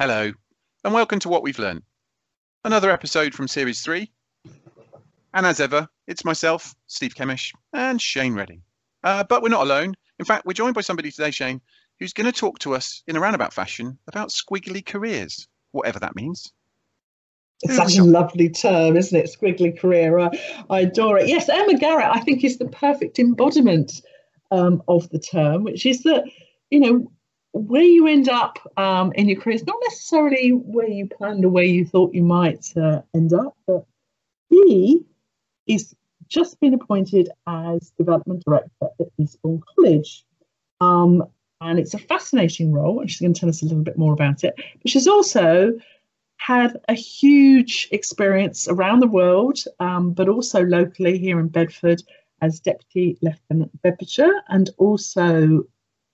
Hello, and welcome to What We've Learned. Another episode from Series 3. And as ever, it's myself, Steve Kemish, and Shane Redding. Uh, but we're not alone. In fact, we're joined by somebody today, Shane, who's going to talk to us in a roundabout fashion about squiggly careers, whatever that means. It's such a lovely term, isn't it? Squiggly career. I, I adore it. Yes, Emma Garrett, I think, is the perfect embodiment um, of the term, which is that, you know, where you end up um, in your career is not necessarily where you planned or where you thought you might uh, end up, but he is just been appointed as development director at Eastbourne College. Um, and it's a fascinating role, and she's going to tell us a little bit more about it. But she's also had a huge experience around the world, um, but also locally here in Bedford as Deputy Lieutenant Bedfordshire and also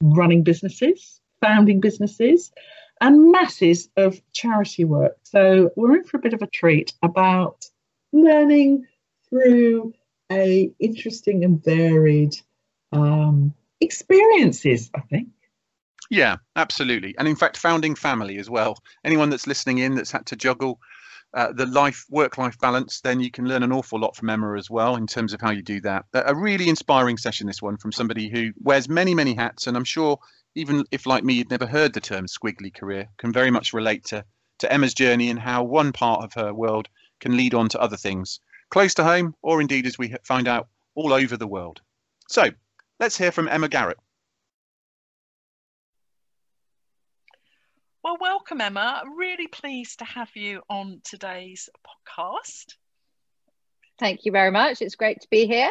running businesses founding businesses and masses of charity work. So we're in for a bit of a treat about learning through a interesting and varied um, experiences, I think. Yeah, absolutely. And in fact, founding family as well. Anyone that's listening in that's had to juggle uh, the life work life balance, then you can learn an awful lot from Emma as well in terms of how you do that. A really inspiring session, this one, from somebody who wears many, many hats. And I'm sure even if like me you'd never heard the term squiggly career, can very much relate to, to Emma's journey and how one part of her world can lead on to other things, close to home, or indeed, as we find out, all over the world. So let's hear from Emma Garrett. Well, welcome, Emma. Really pleased to have you on today's podcast. Thank you very much. It's great to be here.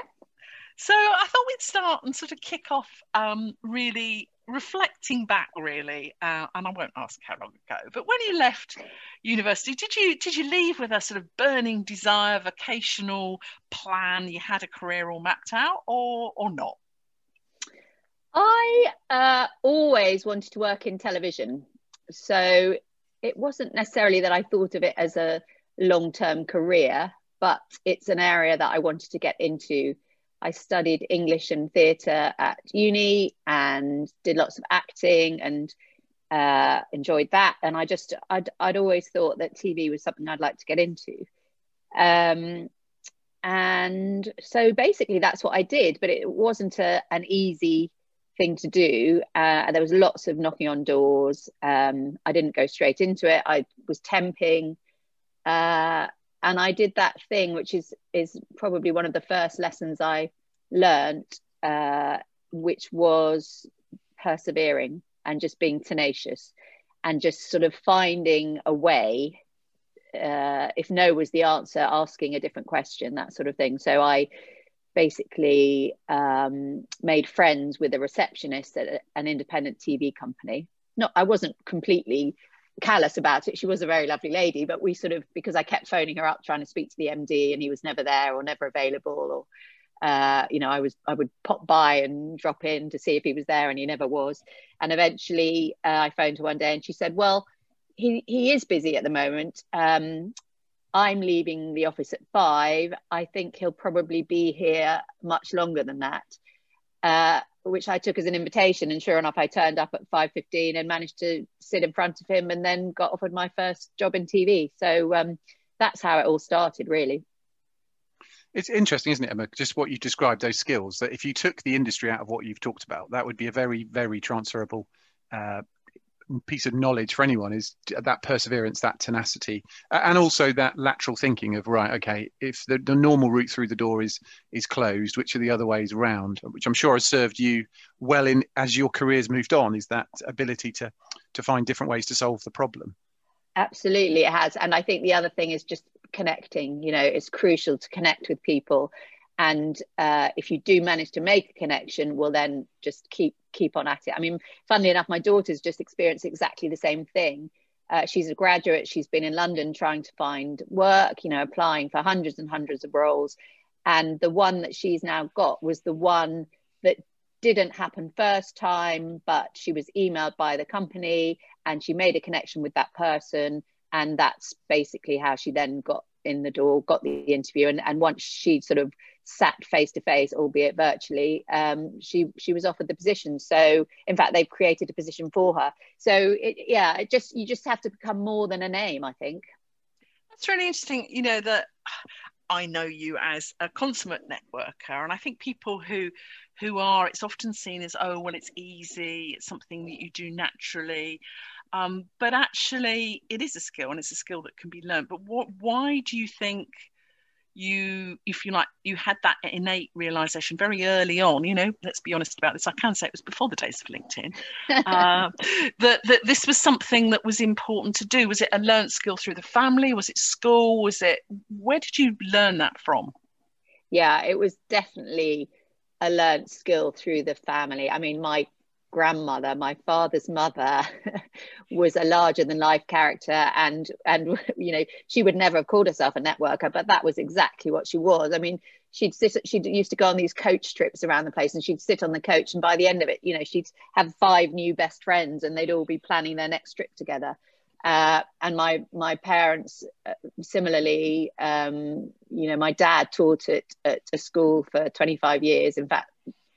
So I thought we'd start and sort of kick off um, really reflecting back really uh, and i won't ask how long ago but when you left university did you did you leave with a sort of burning desire vocational plan you had a career all mapped out or or not? I uh, always wanted to work in television so it wasn't necessarily that i thought of it as a long-term career but it's an area that i wanted to get into I studied English and theatre at uni and did lots of acting and uh, enjoyed that. And I just, I'd, I'd always thought that TV was something I'd like to get into. Um, and so basically that's what I did, but it wasn't a, an easy thing to do. Uh, there was lots of knocking on doors. Um, I didn't go straight into it. I was temping. Uh, and I did that thing, which is is probably one of the first lessons I learned, uh, which was persevering and just being tenacious and just sort of finding a way. Uh, if no was the answer, asking a different question, that sort of thing. So I basically um, made friends with a receptionist at an independent TV company. No, I wasn't completely callous about it. She was a very lovely lady, but we sort of because I kept phoning her up trying to speak to the MD and he was never there or never available or uh, you know, I was I would pop by and drop in to see if he was there, and he never was. And eventually, uh, I phoned her one day, and she said, "Well, he he is busy at the moment. Um, I'm leaving the office at five. I think he'll probably be here much longer than that." Uh, which I took as an invitation, and sure enough, I turned up at five fifteen and managed to sit in front of him, and then got offered my first job in TV. So um, that's how it all started, really. It's interesting, isn't it, Emma? Just what you described, those skills. That if you took the industry out of what you've talked about, that would be a very, very transferable uh, piece of knowledge for anyone. Is that perseverance, that tenacity, and also that lateral thinking of right, okay, if the, the normal route through the door is is closed, which are the other ways around? Which I'm sure has served you well in as your career's moved on. Is that ability to to find different ways to solve the problem? Absolutely, it has. And I think the other thing is just connecting. You know, it's crucial to connect with people. And uh, if you do manage to make a connection, well, then just keep keep on at it. I mean, funnily enough, my daughter's just experienced exactly the same thing. Uh, she's a graduate. She's been in London trying to find work. You know, applying for hundreds and hundreds of roles. And the one that she's now got was the one that didn't happen first time, but she was emailed by the company and she made a connection with that person. And that's basically how she then got in the door, got the interview, and, and once she sort of sat face to face, albeit virtually, um, she she was offered the position. So in fact, they've created a position for her. So it, yeah, it just you just have to become more than a name, I think. That's really interesting. You know that I know you as a consummate networker, and I think people who who are it's often seen as oh well it's easy, it's something that you do naturally. Um, but actually, it is a skill, and it's a skill that can be learned. But what? Why do you think you, if you like, you had that innate realization very early on? You know, let's be honest about this. I can say it was before the days of LinkedIn. uh, that that this was something that was important to do. Was it a learned skill through the family? Was it school? Was it? Where did you learn that from? Yeah, it was definitely a learned skill through the family. I mean, my grandmother, my father's mother, was a larger than life character, and and you know she would never have called herself a networker, but that was exactly what she was. I mean, she'd sit, she used to go on these coach trips around the place, and she'd sit on the coach, and by the end of it, you know, she'd have five new best friends, and they'd all be planning their next trip together. Uh, and my my parents uh, similarly um, you know my dad taught at, at a school for 25 years in fact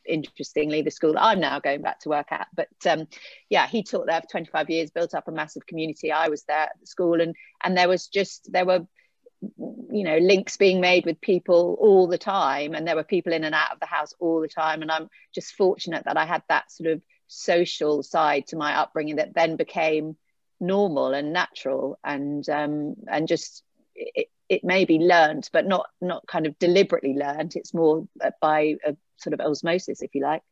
interestingly the school that I'm now going back to work at. But um, yeah, he taught there for 25 years, built up a massive community. I was there at the school, and and there was just there were you know links being made with people all the time, and there were people in and out of the house all the time. And I'm just fortunate that I had that sort of social side to my upbringing that then became normal and natural and um, and just it, it may be learned but not not kind of deliberately learned it's more by a sort of osmosis, if you like.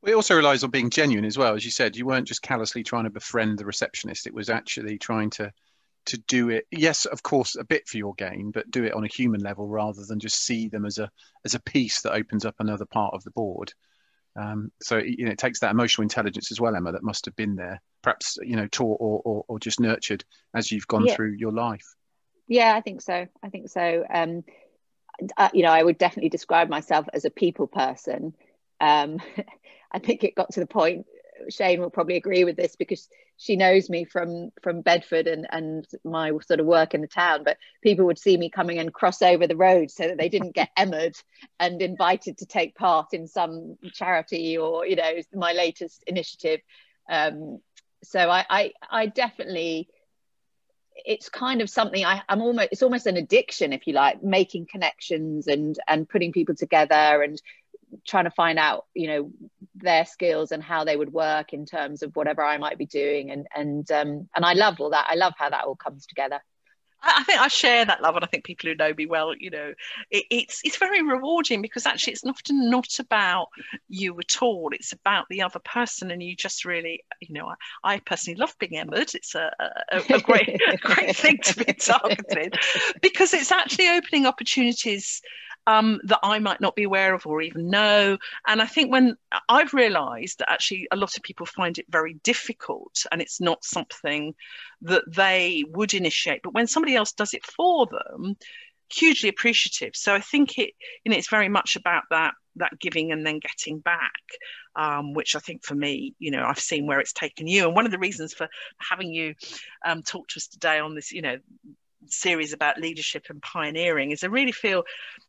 Well, it also relies on being genuine as well. As you said, you weren't just callously trying to befriend the receptionist. It was actually trying to to do it. Yes, of course, a bit for your gain, but do it on a human level rather than just see them as a as a piece that opens up another part of the board. Um, so you know, it takes that emotional intelligence as well, Emma, that must have been there, perhaps you know, taught or or, or just nurtured as you've gone yeah. through your life. Yeah, I think so. I think so. Um, you know, I would definitely describe myself as a people person. Um, I think it got to the point. Shane will probably agree with this because she knows me from from Bedford and and my sort of work in the town. But people would see me coming and cross over the road so that they didn't get emmered and invited to take part in some charity or you know my latest initiative. Um, so I, I I definitely it's kind of something I, am almost it's almost an addiction if you like making connections and and putting people together and trying to find out you know their skills and how they would work in terms of whatever I might be doing. And and um and I love all that. I love how that all comes together I think I share that love, and I think people who know me well, you know, it, it's it's very rewarding because actually it's often not about you at all. It's about the other person, and you just really, you know, I, I personally love being emmered. It's a, a, a great a great thing to be targeted because it's actually opening opportunities um, that I might not be aware of or even know. And I think when I've realized that actually a lot of people find it very difficult and it's not something that they would initiate, but when somebody else does it for them, hugely appreciative. So I think it, you know, it's very much about that that giving and then getting back, um, which I think for me, you know, I've seen where it's taken you. And one of the reasons for having you um, talk to us today on this, you know, series about leadership and pioneering is I really feel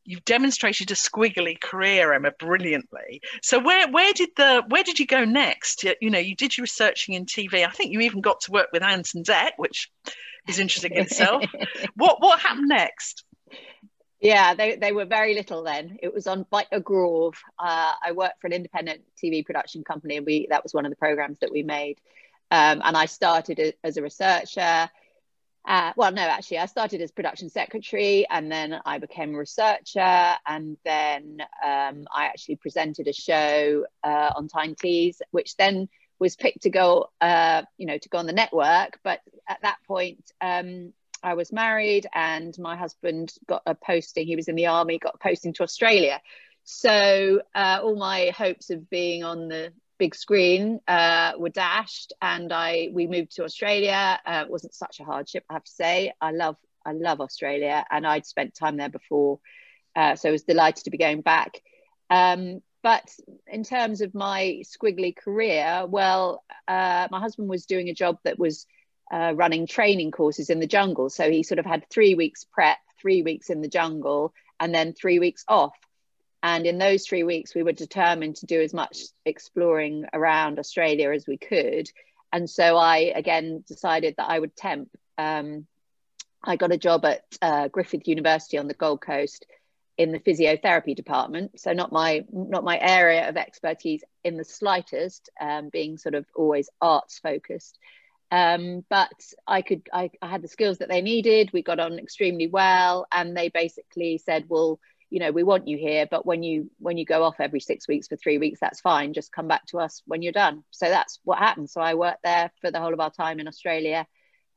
you've demonstrated a squiggly career, Emma, brilliantly. So where where did the where did you go next? You, you know, you did your researching in TV. I think you even got to work with Ant and Dec, which is interesting in itself. what what happened next? Yeah, they, they were very little then. It was on Byker Grove. Uh, I worked for an independent TV production company, and we that was one of the programs that we made. Um, and I started as a researcher uh, well, no, actually, I started as production secretary and then I became a researcher. And then um, I actually presented a show uh, on Tyne Tees, which then was picked to go, uh, you know, to go on the network. But at that point, um, I was married and my husband got a posting. He was in the army, got a posting to Australia. So uh, all my hopes of being on the big screen uh, were dashed, and I we moved to Australia. Uh, it wasn't such a hardship, I have to say. I love I love Australia, and I'd spent time there before, uh, so I was delighted to be going back. Um, but in terms of my squiggly career, well, uh, my husband was doing a job that was uh, running training courses in the jungle. So he sort of had three weeks prep, three weeks in the jungle, and then three weeks off. And in those three weeks, we were determined to do as much exploring around Australia as we could. And so I again decided that I would temp. Um, I got a job at uh, Griffith University on the Gold Coast in the physiotherapy department. So not my not my area of expertise in the slightest, um, being sort of always arts focused. Um, but I could I, I had the skills that they needed. We got on extremely well, and they basically said, "Well, you know, we want you here, but when you when you go off every six weeks for three weeks, that's fine. Just come back to us when you're done." So that's what happened. So I worked there for the whole of our time in Australia.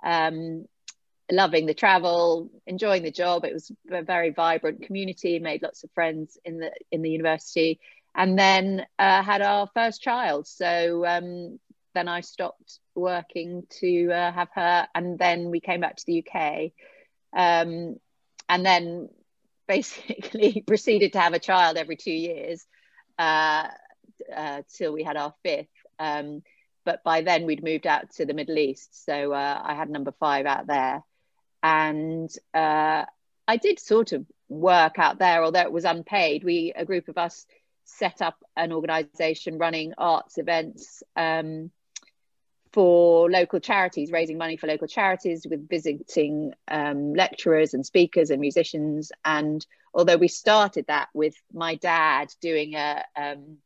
Um, loving the travel, enjoying the job. It was a very vibrant community, made lots of friends in the in the university, and then uh, had our first child. So um, then I stopped working to uh, have her, and then we came back to the UK, um, and then basically proceeded to have a child every two years uh, uh till we had our fifth. Um, but by then we'd moved out to the Middle East, so uh, I had number five out there and uh, I did sort of work out there, although it was unpaid. We, a group of us, set up an organisation running arts events um, for local charities, raising money for local charities with visiting um, lecturers and speakers and musicians. And although we started that with my dad doing a um,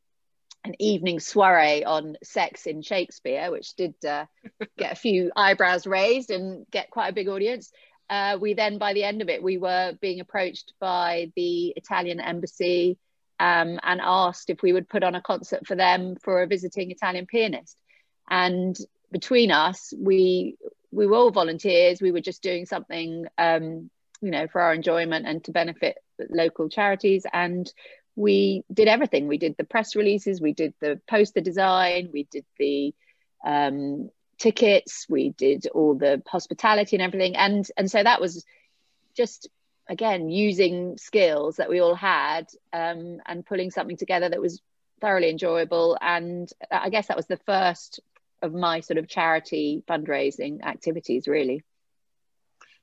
an evening soiree on sex in Shakespeare, which did uh, get a few eyebrows raised and get quite a big audience. Uh, we then, by the end of it, we were being approached by the Italian embassy um, and asked if we would put on a concert for them for a visiting Italian pianist. And between us, we we were all volunteers. We were just doing something, um, you know, for our enjoyment and to benefit local charities. And we did everything. We did the press releases, we did the poster design, we did the um, tickets, we did all the hospitality and everything, and and so that was just again using skills that we all had um, and pulling something together that was thoroughly enjoyable. And I guess that was the first of my sort of charity fundraising activities, really.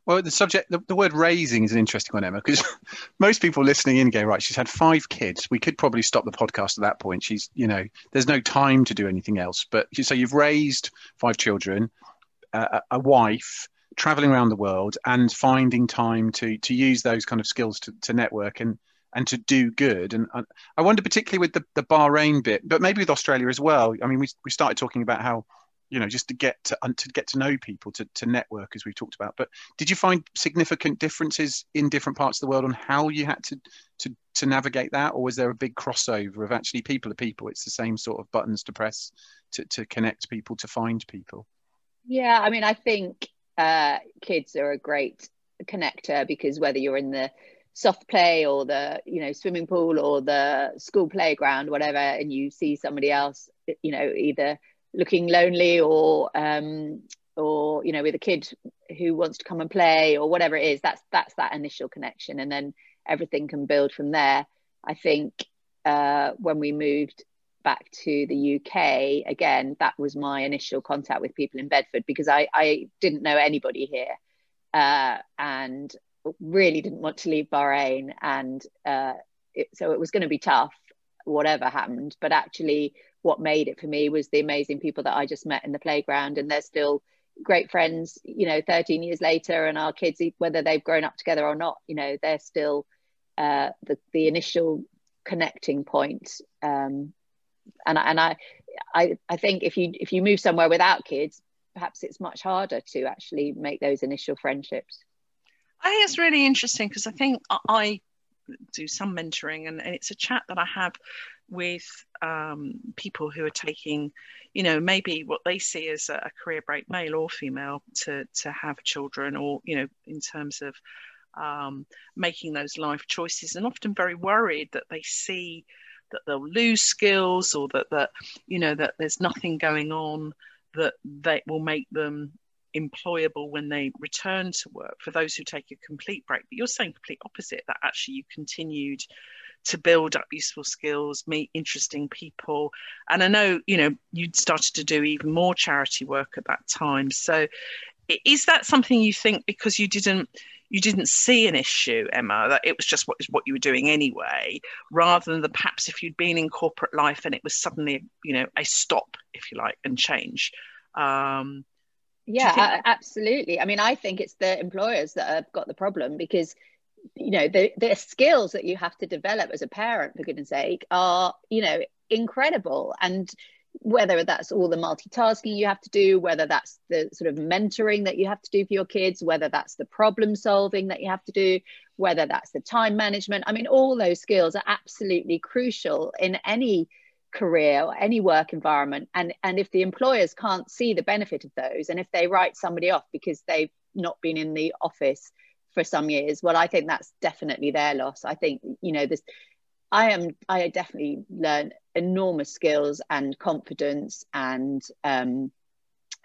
Well, the subject, the, the word raising is an interesting one, Emma, because most people listening in go, right, she's had five kids. We could probably stop the podcast at that point. She's, you know, there's no time to do anything else. But so you've raised five children, uh, a wife, traveling around the world, and finding time to to use those kind of skills to, to network and and to do good. And I wonder, particularly with the, the Bahrain bit, but maybe with Australia as well. I mean, we, we started talking about how you know just to get to, to get to know people to, to network as we've talked about but did you find significant differences in different parts of the world on how you had to to to navigate that or was there a big crossover of actually people are people it's the same sort of buttons to press to, to connect people to find people yeah i mean i think uh, kids are a great connector because whether you're in the soft play or the you know swimming pool or the school playground whatever and you see somebody else you know either looking lonely or um, or you know with a kid who wants to come and play or whatever it is that's that's that initial connection. And then everything can build from there. I think uh, when we moved back to the uk again that was my initial contact with people in bedford because i i didn't know anybody here. Uh, and really didn't want to leave bahrain and uh, it, so it was going to be tough whatever happened but actually what made it for me was the amazing people that I just met in the playground, and they're still great friends. You know, 13 years later, and our kids, whether they've grown up together or not, you know, they're still uh, the the initial connecting point. Um, and and I, I I think if you if you move somewhere without kids, perhaps it's much harder to actually make those initial friendships. I think it's really interesting because I think I do some mentoring and, it's a chat that I have with um, people who are taking, you know, maybe what they see as a, career break, male or female, to to have children, or you know, in terms of um, making those life choices, and often very worried that they see that they'll lose skills or that that you know that there's nothing going on that that will make them employable when they return to work for those who take a complete break but you're saying complete opposite that actually you continued to build up useful skills, meet interesting people. And I know, you know, you'd started to do even more charity work at that time. So is that something you think because you didn't you didn't see an issue, Emma, that it was just what what you were doing anyway, rather than the perhaps if you'd been in corporate life and it was suddenly, you know, a stop, if you like, and change. Um, yeah, absolutely. I mean, I think it's the employers that have got the problem because you know the the skills that you have to develop as a parent for goodness sake are you know incredible and whether that's all the multitasking you have to do, whether that's the sort of mentoring that you have to do for your kids, whether that's the problem solving that you have to do, whether that's the time management. I mean, all those skills are absolutely crucial in any career or any work environment. And, and if the employers can't see the benefit of those, and if they write somebody off because they've not been in the office for some years, well, I think that's definitely their loss. I think, you know, this I am I definitely learned enormous skills and confidence and um,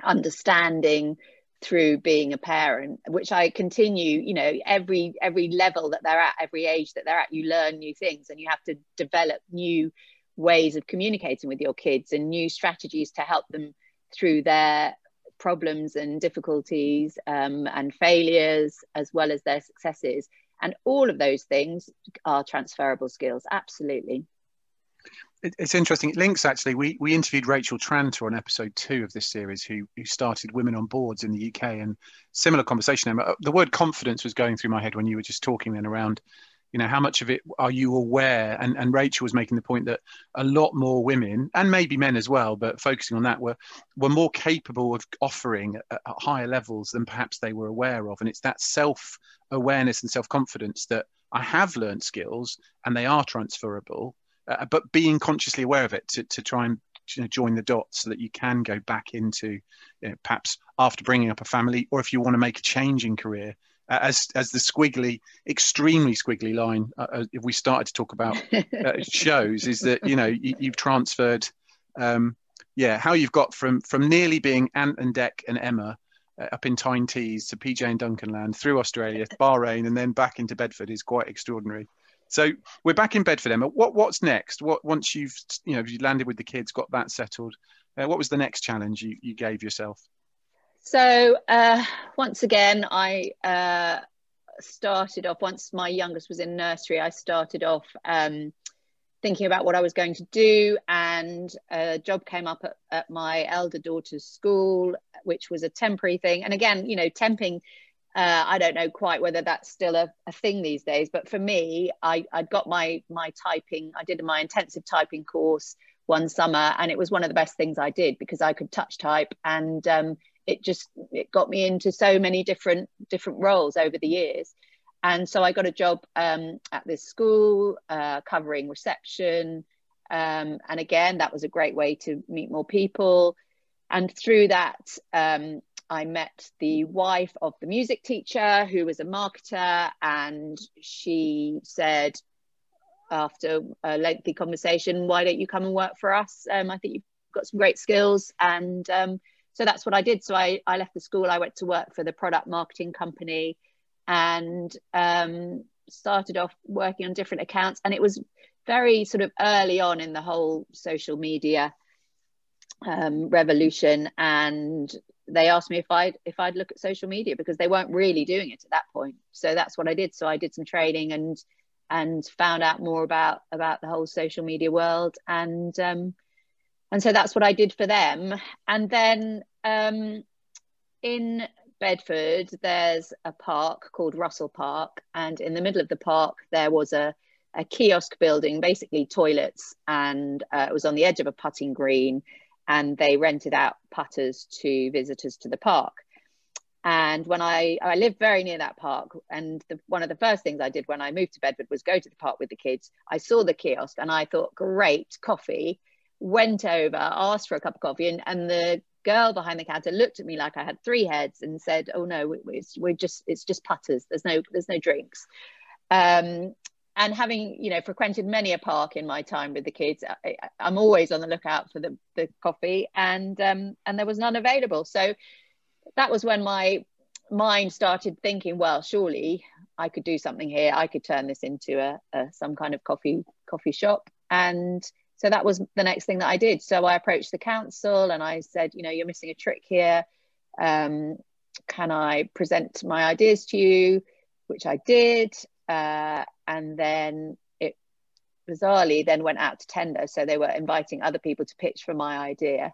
understanding through being a parent which i continue you know every every level that they're at every age that they're at you learn new things and you have to develop new ways of communicating with your kids and new strategies to help them through their problems and difficulties um, and failures as well as their successes and all of those things are transferable skills, absolutely. It's interesting. It links actually. We we interviewed Rachel Tranter on episode two of this series, who who started Women on Boards in the UK, and similar conversation. The word confidence was going through my head when you were just talking then around you know how much of it are you aware? And, and rachel was making the point that a lot more women and maybe men as well but focusing on that were were more capable of offering at, at higher levels than perhaps they were aware of. And it's that self awareness and self confidence that i have learned skills and they are transferable uh, but being consciously aware of it to, to try and you know, join the dots so that you can go back into you know, perhaps after bringing up a family or if you want to make a change in career as as the squiggly, extremely squiggly line. Uh, uh if we started to talk about uh, shows, is that you know you, have transferred, um, yeah, how you've got from from nearly being Ant and Dec and Emma uh, up in Tyne Tees to PJ and Duncanland through Australia, Bahrain, and then back into Bedford is quite extraordinary. So we're back in Bedford, Emma. What what's next? What once you've you know you landed with the kids, got that settled? Uh, what was the next challenge you, you gave yourself? So uh, once again, I uh, started off. Once my youngest was in nursery, I started off um, thinking about what I was going to do, and a job came up at, at, my elder daughter's school, which was a temporary thing. And again, you know, temping. Uh, I don't know quite whether that's still a, a thing these days, but for me, I, I'd got my my typing. I did my intensive typing course one summer, and it was one of the best things I did because I could touch type and um, it just it got me into so many different different roles over the years. And so i got a job um, at this school uh, covering reception. Um, and again that was a great way to meet more people. And through that um, i met the wife of the music teacher who was a marketer. And she said after a lengthy conversation why don't you come and work for us? Um, i think you've got some great skills. And um, so that's what I did. So I, I left the school, I went to work for the product marketing company and um, started off working on different accounts. And it was very sort of early on in the whole social media um, revolution. And they asked me if I'd if I'd look at social media because they weren't really doing it at that point. So that's what I did. So I did some training and and found out more about about the whole social media world and um, and so that's what I did for them. And then um, in Bedford, there's a park called Russell Park, and in the middle of the park, there was a, a kiosk building, basically toilets, and uh, it was on the edge of a putting green, and they rented out putters to visitors to the park. And when I I lived very near that park, and the, one of the first things I did when I moved to Bedford was go to the park with the kids. I saw the kiosk, and I thought, great coffee. Went over, asked for a cup of coffee, and, and the girl behind the counter looked at me like I had three heads and said, "Oh no, it's, we're just it's just putters. There's no there's no drinks." Um, and having you know frequented many a park in my time with the kids, I, am always on the lookout for the the coffee, and um, and there was none available. So that was when my mind started thinking, well, surely I could do something here. I could turn this into a, a some kind of coffee coffee shop and so that was the next thing that I did. So I approached the council and I said, you know, you're missing a trick here. Um, can I present my ideas to you? Which I did. Uh, and then it bizarrely then went out to tender. So they were inviting other people to pitch for my idea.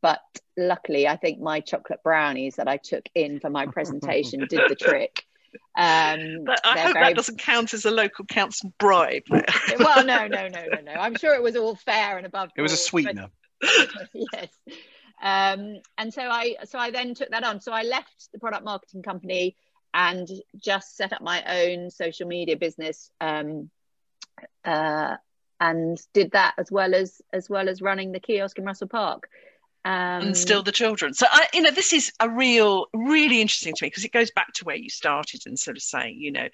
But luckily, I think my chocolate brownies that I took in for my presentation did the trick. Um, but I hope very... that doesn't count as a local council bribe. well, no, no, no, no, no. I'm sure it was all fair and above. It was a sweetener. But... yes. Um, and so I, so I then took that on. So I left the product marketing company and just set up my own social media business. Um, uh, and did that as well as as well as running the kiosk in Russell Park um, and still the children. So I, you know, this is a real, really interesting to me because it goes back to where you started and sort of saying, you know,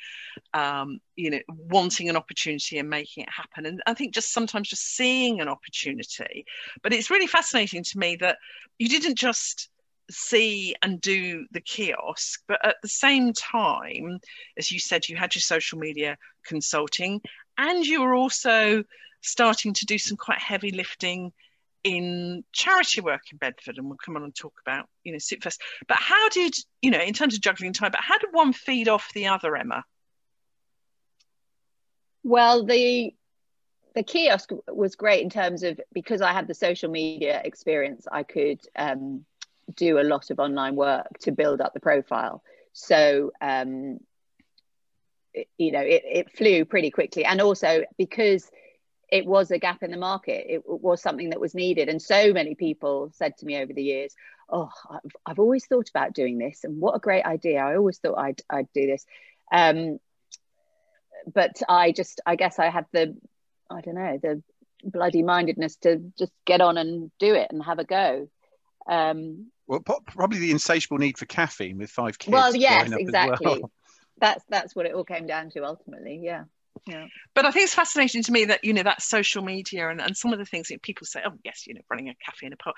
um, you know, wanting an opportunity and making it happen. And I think just sometimes just seeing an opportunity. But it's really fascinating to me that you didn't just see and do the kiosk, but at the same time, as you said, you had your social media consulting, and you were also starting to do some quite heavy lifting in charity work in Bedford, and we'll come on and talk about you know Supefest. But how did you know in terms of juggling time? But how did one feed off the other, Emma? Well, the the kiosk was great in terms of because I had the social media experience, I could um, do a lot of online work to build up the profile. So um, it, you know, it, it flew pretty quickly, and also because it was a gap in the market. It was something that was needed. And so many people said to me over the years, Oh, I've, I've always thought about doing this. And what a great idea. I always thought I'd, I'd do this. Um, but I just, I guess I had the, I don't know, the bloody mindedness to just get on and do it and have a go. Um, well, probably the insatiable need for caffeine with five kids. Well, yes, exactly. Well. That's that's what it all came down to ultimately. Yeah yeah. But i think it's fascinating to me that you know that social media and, and some of the things that people say oh yes you know running a cafe in a park.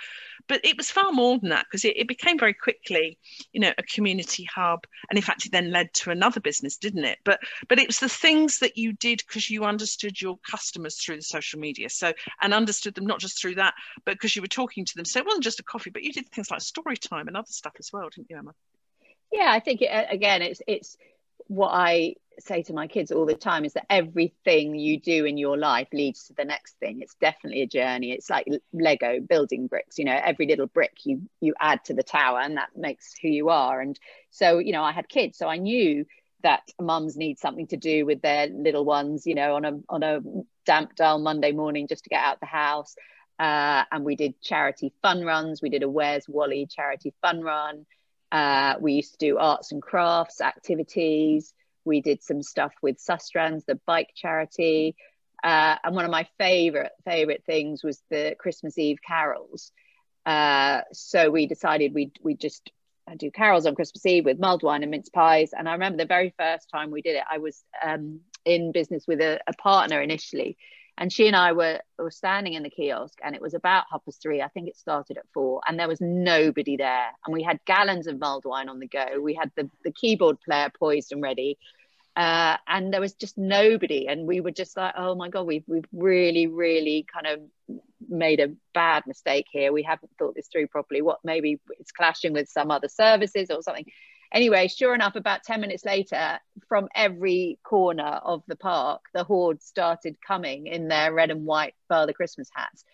But it was far more than that because it, it became very quickly you know a community hub and in fact it then led to another business didn't it? But but it was the things that you did because you understood your customers through the social media so and understood them not just through that but because you were talking to them. So it wasn't just a coffee but you did things like story time and other stuff as well didn't you emma? Yeah i think it, again it's it's what I say to my kids all the time is that everything you do in your life leads to the next thing. It's definitely a journey. It's like Lego building bricks. You know, every little brick you you add to the tower, and that makes who you are. And so, you know, I had kids, so I knew that mums need something to do with their little ones. You know, on a on a damp, dull Monday morning, just to get out the house. Uh, and we did charity fun runs. We did a Where's Wally charity fun run. Uh, we used to do arts and crafts activities. We did some stuff with Sustrans, the bike charity. Uh, and one of my favorite favorite things was the Christmas Eve carols. Uh, so we decided we'd we just do carols on Christmas Eve with mulled wine and mince pies. And I remember the very first time we did it, I was um, in business with a, a partner initially, and she and I were, were standing in the kiosk and it was about half past three. I think it started at four and there was nobody there. And we had gallons of mulled wine on the go. We had the, the keyboard player poised and ready. Uh, and there was just nobody. And we were just like, oh my God, we've, we've really, really kind of made a bad mistake here. We haven't thought this through properly. What maybe it's clashing with some other services or something anyway, sure enough, about 10 minutes later, from every corner of the park, the horde started coming in their red and white Father Christmas hats.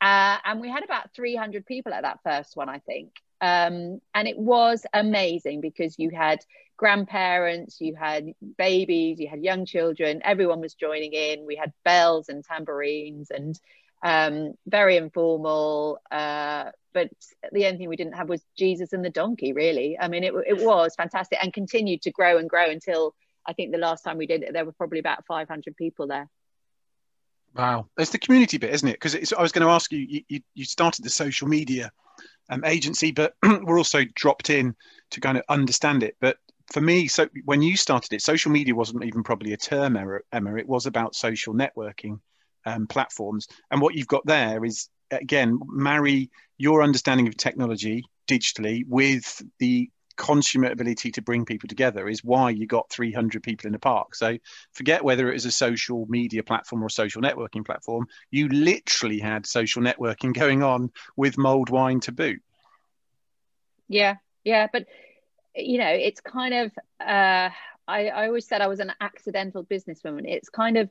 Uh, and we had about 300 people at that first one, I think. Um, and it was amazing because you had grandparents, you had babies, you had young children, everyone was joining in. We had bells and tambourines and um, very informal. Uh, but the only thing we didn't have was Jesus and the donkey, really. I mean, it, it was fantastic and continued to grow and grow until I think the last time we did it, there were probably about 500 people there. Wow, It's the community bit, isn't it? Because I was going to ask you, you, you started the social media um, agency, but we're also dropped in to kind of understand it. But for me, so when you started it, social media wasn't even probably a term, Emma. It was about social networking um, platforms. And what you've got there is, again, marry your understanding of technology digitally with the consummate ability to bring people together is why you got 300 people in the park. So forget whether it is a social media platform or a social networking platform. You literally had social networking going on with mold wine to boot. Yeah, yeah, but you know, it's kind of, uh, I, I always said I was an accidental businesswoman. It's kind of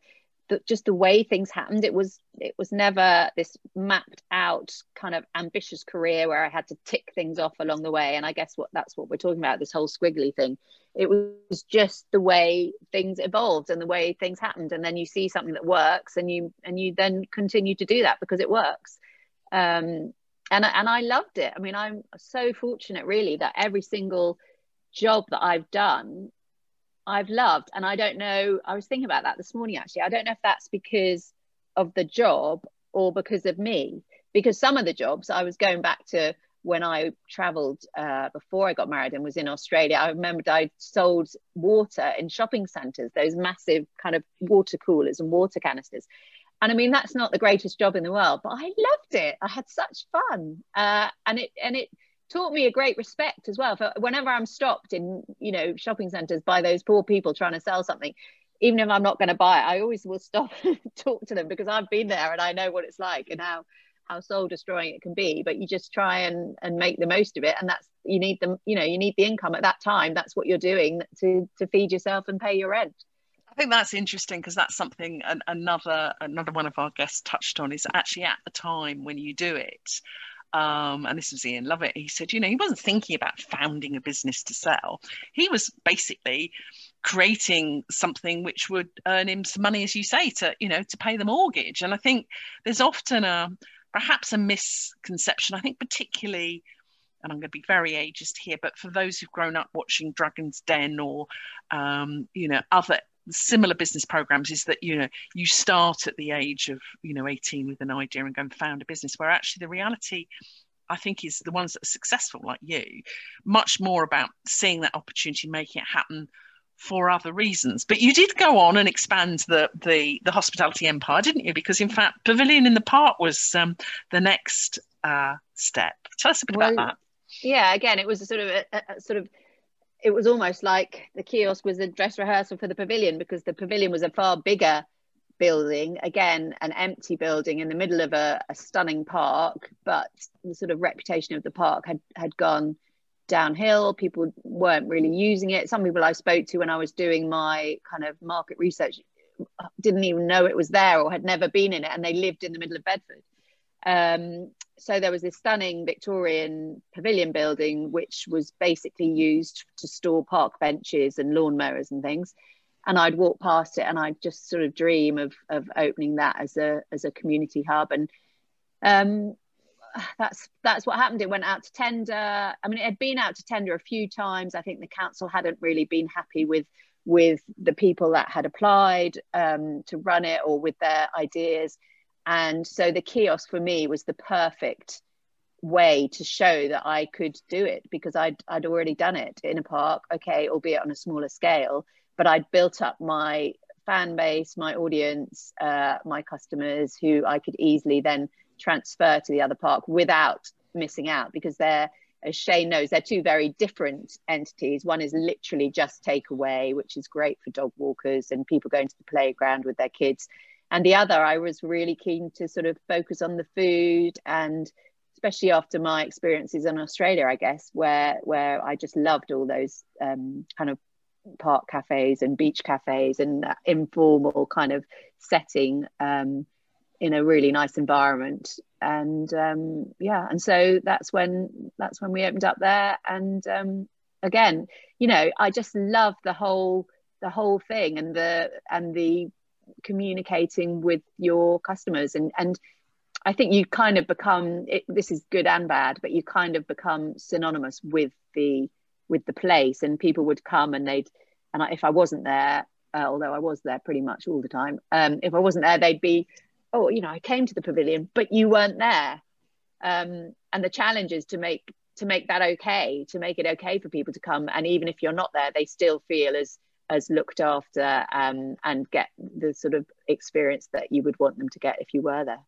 the, just the way things happened. It was it was never this mapped out kind of ambitious career where I had to tick things off along the way. And I guess what that's what we're talking about this whole squiggly thing. It was just the way things evolved and the way things happened. And then you see something that works, and you and you then continue to do that because it works. Um, and and I loved it. I mean, I'm so fortunate, really, that every single job that I've done I've loved. And I don't know, I was thinking about that this morning actually. I don't know if that's because of the job or because of me. Because some of the jobs I was going back to when I traveled uh, before I got married and was in Australia, I remembered I sold water in shopping centres, those massive kind of water coolers and water canisters. And I mean, that's not the greatest job in the world, but I loved it. I had such fun, uh, and it and it taught me a great respect as well for whenever i'm stopped in you know shopping centers by those poor people trying to sell something even if i'm not going to buy it i always will stop and talk to them because i've been there and i know what it's like and how how soul destroying it can be. But you just try and and make the most of it and that's you need them you know you need the income at that time. That's what you're doing to to feed yourself and pay your rent. I think that's interesting because that's something an, another another one of our guests touched on is actually at the time when you do it um, and this was Ian Lovett. He said, you know, he wasn't thinking about founding a business to sell. He was basically creating something which would earn him some money, as you say, to you know to pay the mortgage. And I think there's often a perhaps a misconception. I think particularly and I'm going to be very ageist here, but for those who've grown up watching Dragon's Den or, um, you know, other similar business programs is that you know you start at the age of you know 18 with an idea and go and found a business where actually the reality I think is the ones that are successful like you much more about seeing that opportunity making it happen for other reasons. But you did go on and expand the the, the hospitality empire didn't you? Because in fact pavilion in the park was um, the next uh, step. Tell us a bit well, about that. yeah again it was a sort of a, a sort of it was almost like the kiosk was a dress rehearsal for the pavilion because the pavilion was a far bigger building again an empty building in the middle of a, a, stunning park but the sort of reputation of the park had had gone downhill. People weren't really using it. Some people i spoke to when i was doing my kind of market research didn't even know it was there or had never been in it and they lived in the middle of bedford um, so there was this stunning Victorian pavilion building, which was basically used to store park benches and lawnmowers and things. And I'd walk past it, and I'd just sort of dream of of opening that as a as a community hub. And um, that's that's what happened. It went out to tender. I mean, it had been out to tender a few times. I think the council hadn't really been happy with with the people that had applied um, to run it or with their ideas and so the kiosk for me was the perfect way to show that I could do it because I'd, I'd already done it in a park, okay, albeit on a smaller scale, but I'd built up my fan base, my audience, uh, my customers who I could easily then transfer to the other park without missing out because they're, as Shane knows, they're two very different entities. One is literally just takeaway, which is great for dog walkers and people going to the playground with their kids and the other i was really keen to sort of focus on the food and especially after my experiences in australia i guess where where i just loved all those um, kind of park cafes and beach cafes and informal kind of setting um, in a really nice environment. And um, yeah and so that's when that's when we opened up there. And um, again you know i just love the whole the whole thing and the and the communicating with your customers. And and I think you kind of become it, this is good and bad, but you kind of become synonymous with the with the place, and people would come and they'd and I, if I wasn't there, uh, although I was there pretty much all the time, um, if I wasn't there, they'd be, oh, you know, I came to the pavilion, but you weren't there, um, and the challenge is to make to make that okay, to make it okay for people to come, and even if you're not there, they still feel as as looked after um, and get the sort of experience that you would want them to get if you were there.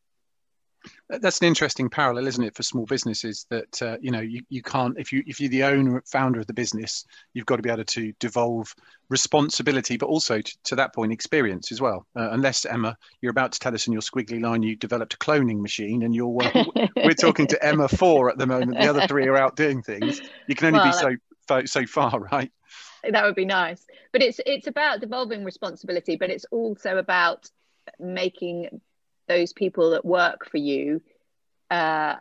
That's an interesting parallel isn't it for small businesses that uh, you know you, you can't if you if you're the owner founder of the business you've got to be able to devolve responsibility but also to, to that point experience as well. Uh, unless emma you're about to tell us in your squiggly line you developed a cloning machine and you're uh, we're talking to emma four at the moment. The other three are out doing things. You can only well, be so so, so far, right? That would be nice. But it's it's about devolving responsibility, but it's also about making those people that work for you uh,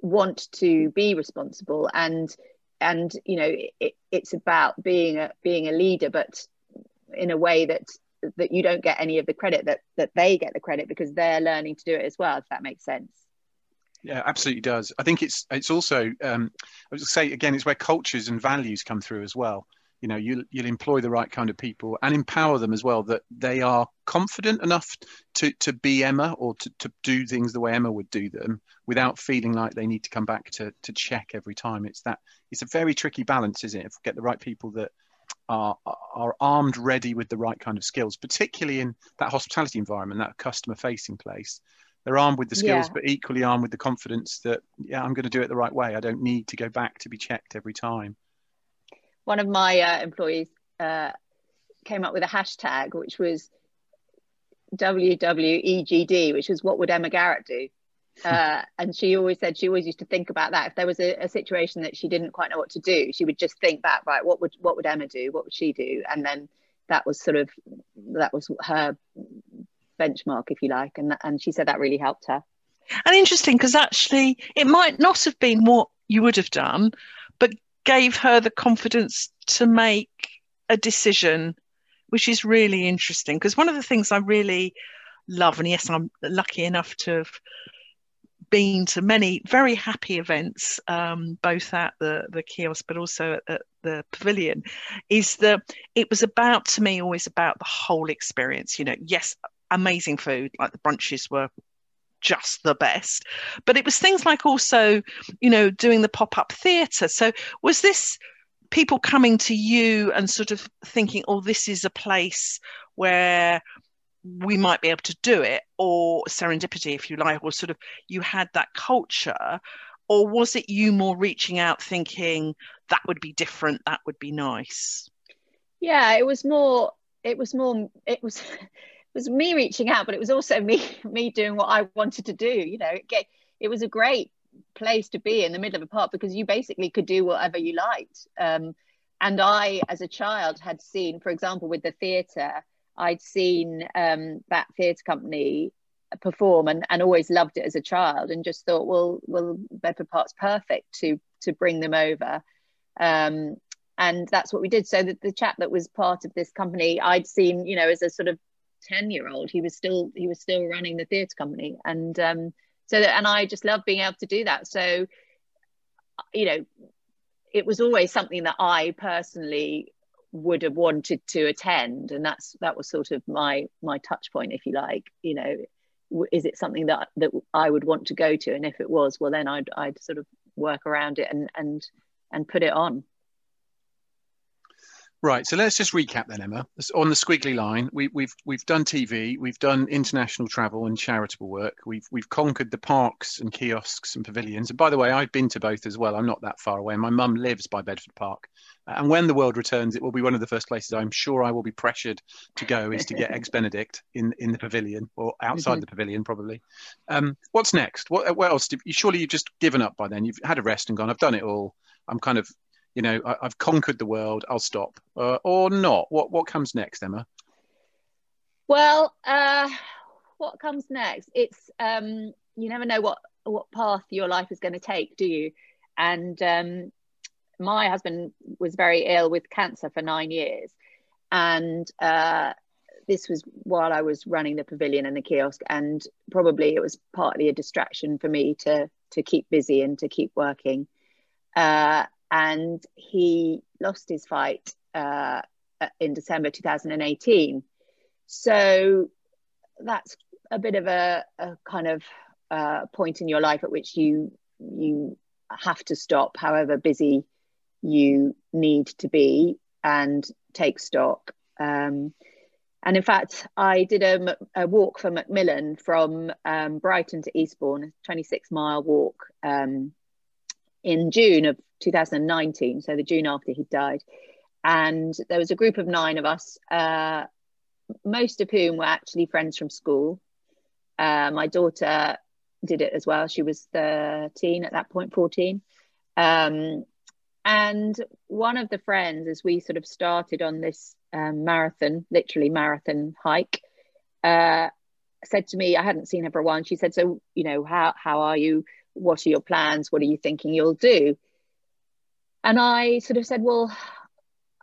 want to be responsible. And and you know it, it's about being a being a leader but in a way that that you don't get any of the credit that that they get the credit because they're learning to do it as well if that makes sense. Yeah absolutely does. I think it's it's also um i was say again it's where cultures and values come through as well you know you'll, you'll employ the right kind of people and empower them as well that they are confident enough to to be emma or to, to do things the way emma would do them without feeling like they need to come back to to check every time. It's that it's a very tricky balance isn't it if we get the right people that are are armed ready with the right kind of skills particularly in that hospitality environment that customer facing place. They're armed with the skills yeah. but equally armed with the confidence that yeah i'm going to do it the right way. I don't need to go back to be checked every time one of my uh, employees uh, came up with a hashtag which was WWEGD, which was what would Emma Garrett do? Uh, and she always said she always used to think about that. If there was a, a, situation that she didn't quite know what to do, she would just think back, right, what would what would Emma do? What would she do? And then that was sort of that was her benchmark, if you like. And and she said that really helped her. And interesting because actually it might not have been what you would have done, but gave her the confidence to make a decision, which is really interesting. Because one of the things I really love, and yes, I'm lucky enough to have been to many very happy events, um, both at the, the kiosk but also at, at the pavilion, is that it was about, to me, always about the whole experience. You know, yes, amazing food, like the brunches were just the best. But it was things like also, you know, doing the pop up theatre. So was this people coming to you and sort of thinking, oh, this is a place where we might be able to do it, or serendipity, if you like, or sort of you had that culture? Or was it you more reaching out thinking that would be different, that would be nice? Yeah, it was more, it was more, it was. Was me reaching out, but it was also me me doing what I wanted to do. You know, it, it was a great place to be in the middle of a park because you basically could do whatever you liked. Um, and I, as a child, had seen, for example, with the theatre, I'd seen um, that theatre company perform and, and always loved it as a child and just thought, well, well, Bedford Park's perfect to to bring them over. Um, and that's what we did. So that the chap that was part of this company, I'd seen, you know, as a sort of 10 year old he was still he was still running the theatre company. And um so that, and i just love being able to do that. So you know it was always something that i personally would have wanted to attend. And that's that was sort of my my touch point if you like. You know is it something that that i would want to go to? And if it was well then i'd i'd sort of work around it and and and put it on Right. So let's just recap then, Emma. On the squiggly line, we, we've we've done TV, we've done international travel and charitable work. We've we've conquered the parks and kiosks and pavilions. And by the way, I've been to both as well. I'm not that far away. My mum lives by Bedford Park, and when the world returns, it will be one of the first places I'm sure I will be pressured to go is to get Eggs Benedict in in the pavilion or outside mm-hmm. the pavilion probably. Um, what's next? What, what else? Did, surely you've just given up by then. You've had a rest and gone. I've done it all. I'm kind of you know, I, have conquered the world. I'll stop, uh, or not. What what comes next, Emma? Well, uh, what comes next? It's um, you never know what what path your life is going to take, do you? And um, my husband was very ill with cancer for nine years, and uh, this was while I was running the pavilion and the kiosk, and probably it was partly a distraction for me to to keep busy and to keep working. Uh, and he lost his fight uh, in December 2018. So that's a bit of a, a kind of uh, point in your life at which you you have to stop, however busy you need to be, and take stock. Um, and in fact, I did a, a walk for Macmillan from um, Brighton to Eastbourne, a 26 mile walk um, in June of 2019, so the June after he died. And there was a group of nine of us, uh, most of whom were actually friends from school. Uh, my daughter did it as well. She was 13 at that point, 14. Um, and one of the friends, as we sort of started on this um, marathon, literally marathon hike, uh, said to me, I hadn't seen her for a while, and she said, "So, you know, how how are you? What are your plans? What are you thinking you'll do?" And I sort of said, "Well,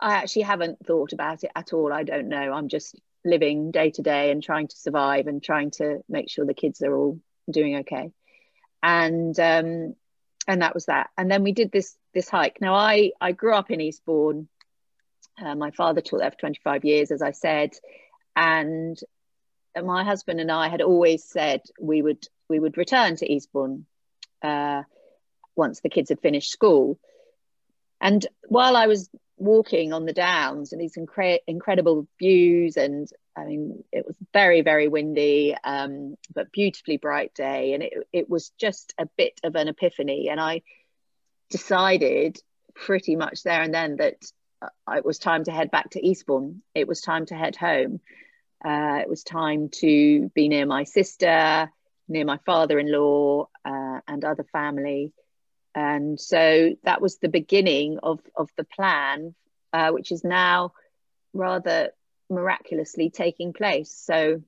I actually haven't thought about it at all. I don't know. I'm just living day to day and trying to survive and trying to make sure the kids are all doing okay." And um, and that was that. And then we did this this hike. Now, I I grew up in Eastbourne. Uh, my father taught there for 25 years, as I said, and my husband and I had always said we would we would return to Eastbourne uh, once the kids had finished school. And while I was walking on the downs and these incre- incredible views, and I mean, it was very very windy, um, but beautifully bright day, and it it was just a bit of an epiphany. And I decided pretty much there and then that uh, it was time to head back to Eastbourne. It was time to head home. Uh, it was time to be near my sister, near my father in law, uh, and other family. And so that was the beginning of, of the plan, uh, which is now rather miraculously taking place. So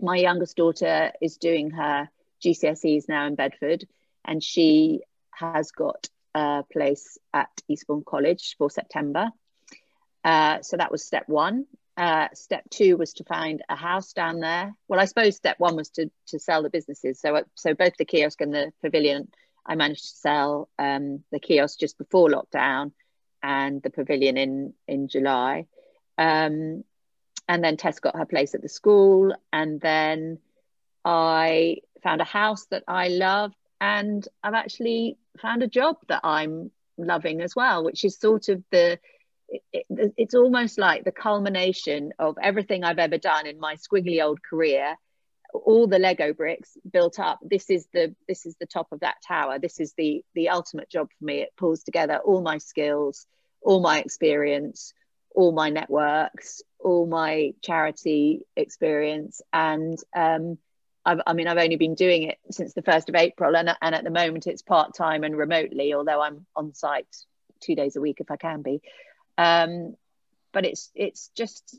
my youngest daughter is doing her GCSEs now in Bedford, and she has got a place at Eastbourne College for September. Uh, so that was step one. Uh, step two was to find a house down there. Well, I suppose step one was to to sell the businesses. So so both the kiosk and the pavilion, I managed to sell um, the kiosk just before lockdown, and the pavilion in in July. Um, and then Tess got her place at the school, and then I found a house that I love, and I've actually found a job that I'm loving as well, which is sort of the it, it's almost like the culmination of everything I've ever done in my squiggly old career. All the lego bricks built up. This is the this is the top of that tower. This is the the ultimate job for me. It pulls together all my skills all my experience all my networks all my charity experience. And um, I've, i mean i've only been doing it since the 1st of april. And, and at the moment it's part-time and remotely although i'm on site two days a week if i can be um, but it's it's just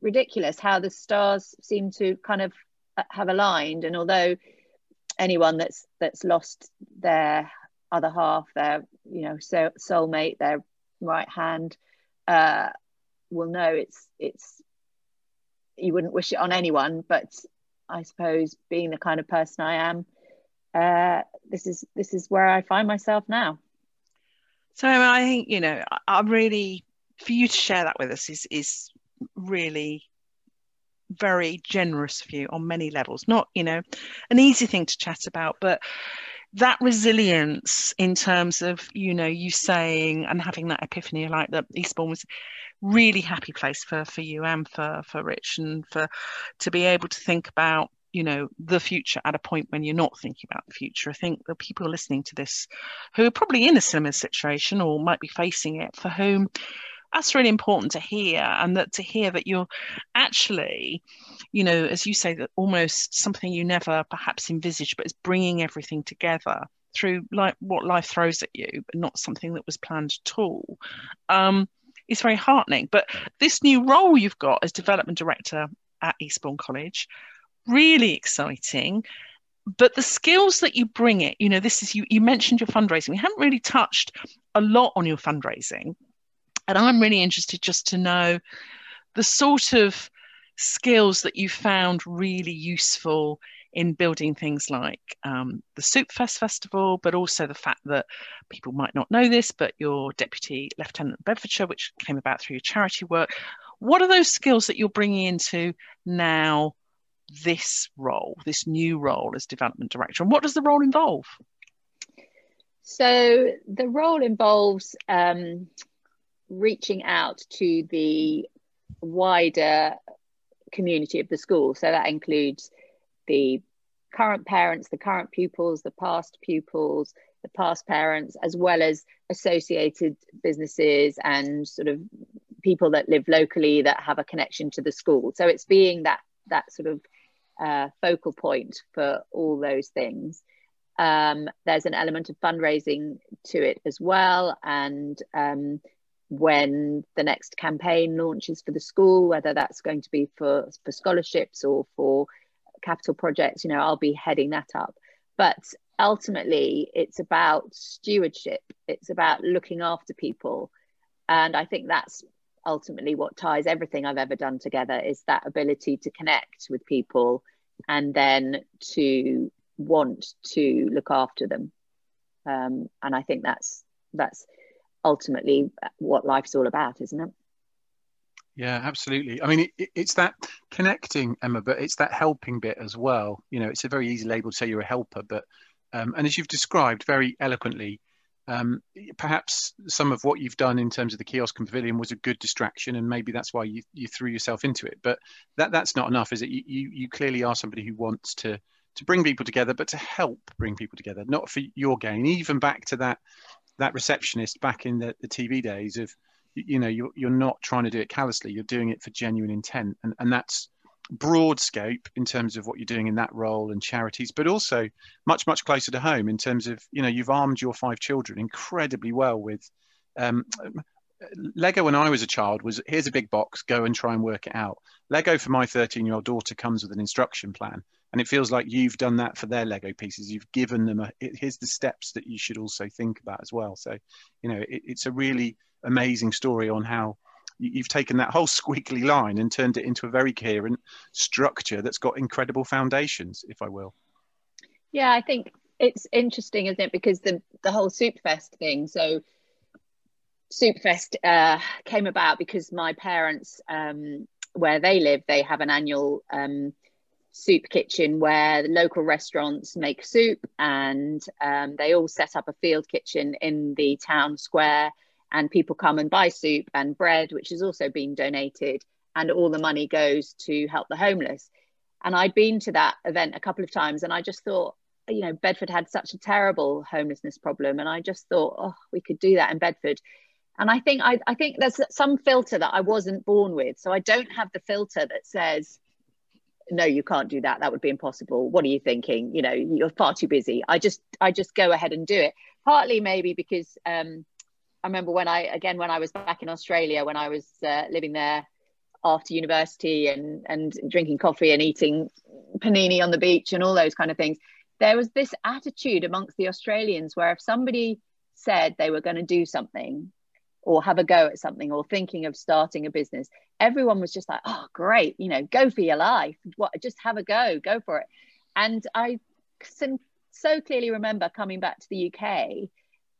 ridiculous how the stars seem to kind of uh, have aligned. And although anyone that's that's lost their other half, their you know soulmate, their right hand, uh, will know it's it's you wouldn't wish it on anyone, but I suppose being the kind of person I am, uh, this is this is where I find myself now. So I think you know I really for you to share that with us is is really very generous of you on many levels. Not you know an easy thing to chat about, but that resilience in terms of you know you saying and having that epiphany like that Eastbourne was really happy place for for you and for for Rich and for to be able to think about you know the future at a point when you're not thinking about the future. I think the people listening to this who are probably in a similar situation or might be facing it for whom that's really important to hear and that to hear that you're actually you know as you say that almost something you never perhaps envisaged but is bringing everything together through like what life throws at you but not something that was planned at all um, it's very heartening. But this new role you've got as development director at eastbourne college really exciting but the skills that you bring it you know this is you you mentioned your fundraising we haven't really touched a lot on your fundraising and i'm really interested just to know the sort of skills that you found really useful in building things like um, the Soup Fest Festival, but also the fact that people might not know this, but you're Deputy Lieutenant Bedfordshire, which came about through your charity work. What are those skills that you're bringing into now this role, this new role as development director? And what does the role involve? So the role involves um, reaching out to the wider community of the school. So that includes the current parents, the current pupils, the past pupils, the past parents, as well as associated businesses and sort of people that live locally that have a connection to the school. So it's being that that sort of uh, focal point for all those things. Um, there's an element of fundraising to it as well. And um, when the next campaign launches for the school, whether that's going to be for, for scholarships or for capital projects, you know, I'll be heading that up. But ultimately, it's about stewardship, it's about looking after people. And I think that's ultimately what ties everything I've ever done together is that ability to connect with people and then to want to look after them. Um, and I think that's that's ultimately what life's all about, isn't it? Yeah, absolutely. I mean, it, it's that connecting, Emma, but it's that helping bit as well. You know, it's a very easy label to say you're a helper, but um, and as you've described very eloquently, um, perhaps some of what you've done in terms of the kiosk and pavilion was a good distraction, and maybe that's why you, you threw yourself into it. But that that's not enough, is it? You, you, you clearly are somebody who wants to to bring people together, but to help bring people together, not for your gain. Even back to that that receptionist back in the, the TV days of, you, know, you're, you're not trying to do it callously. You're doing it for genuine intent, and and that's broad scope in terms of what you're doing in that role and charities, but also much much closer to home in terms of you know you've armed your five children incredibly well with. Um, Lego when I was a child was here's a big box, go and try and work it out. Lego for my 13 year old daughter comes with an instruction plan. And it feels like you've done that for their Lego pieces. You've given them a, here's the steps that you should also think about as well. So, you know, it, it's a really amazing story on how you've taken that whole squiggly line and turned it into a very coherent structure that's got incredible foundations, if I will. Yeah, I think it's interesting, isn't it? Because the the whole Soupfest thing. So Soupfest uh, came about because my parents, um, where they live, they have an annual um, soup kitchen where the local restaurants make soup and um, they all set up a field kitchen in the town square and people come and buy soup and bread which has also been donated and all the money goes to help the homeless. And i'd been to that event a couple of times and i just thought you know bedford had such a terrible homelessness problem and i just thought oh we could do that in bedford. And i think I, I think there's some filter that i wasn't born with. So i don't have the filter that says no you can't do that. That would be impossible. What are you thinking? You know you're far too busy. I just i just go ahead and do it. Partly maybe because um, i remember when i again when i was back in australia when i was uh, living there after university and and drinking coffee and eating panini on the beach and all those kind of things there was this attitude amongst the australians where if somebody said they were going to do something or have a go at something or thinking of starting a business everyone was just like oh great you know go for your life. What just have a go go for it. And i so clearly remember coming back to the uk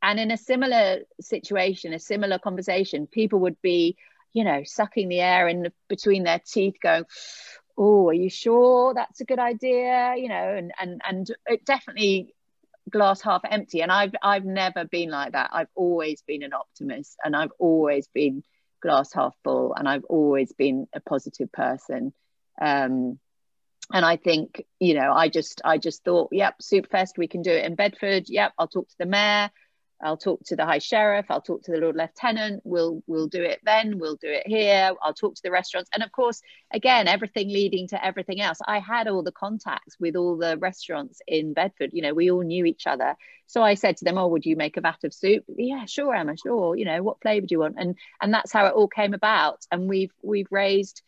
and in a similar situation a similar conversation people would be you know sucking the air in between their teeth going oh are you sure that's a good idea? You know and and and it definitely glass half empty. And i've i've never been like that. I've always been an optimist and i've always been glass half full and i've always been a positive person. Um, and i think you know i just i just thought yep Soup Fest, we can do it in bedford. Yep i'll talk to the mayor I'll talk to the High Sheriff. I'll talk to the Lord Lieutenant. We'll we'll do it then. We'll do it here. I'll talk to the restaurants, and of course, again, everything leading to everything else. I had all the contacts with all the restaurants in Bedford. You know, we all knew each other. So I said to them, "Oh, would you make a vat of soup?" Yeah, sure, Emma. Sure. You know, what flavour do you want? And and that's how it all came about. And we've we've raised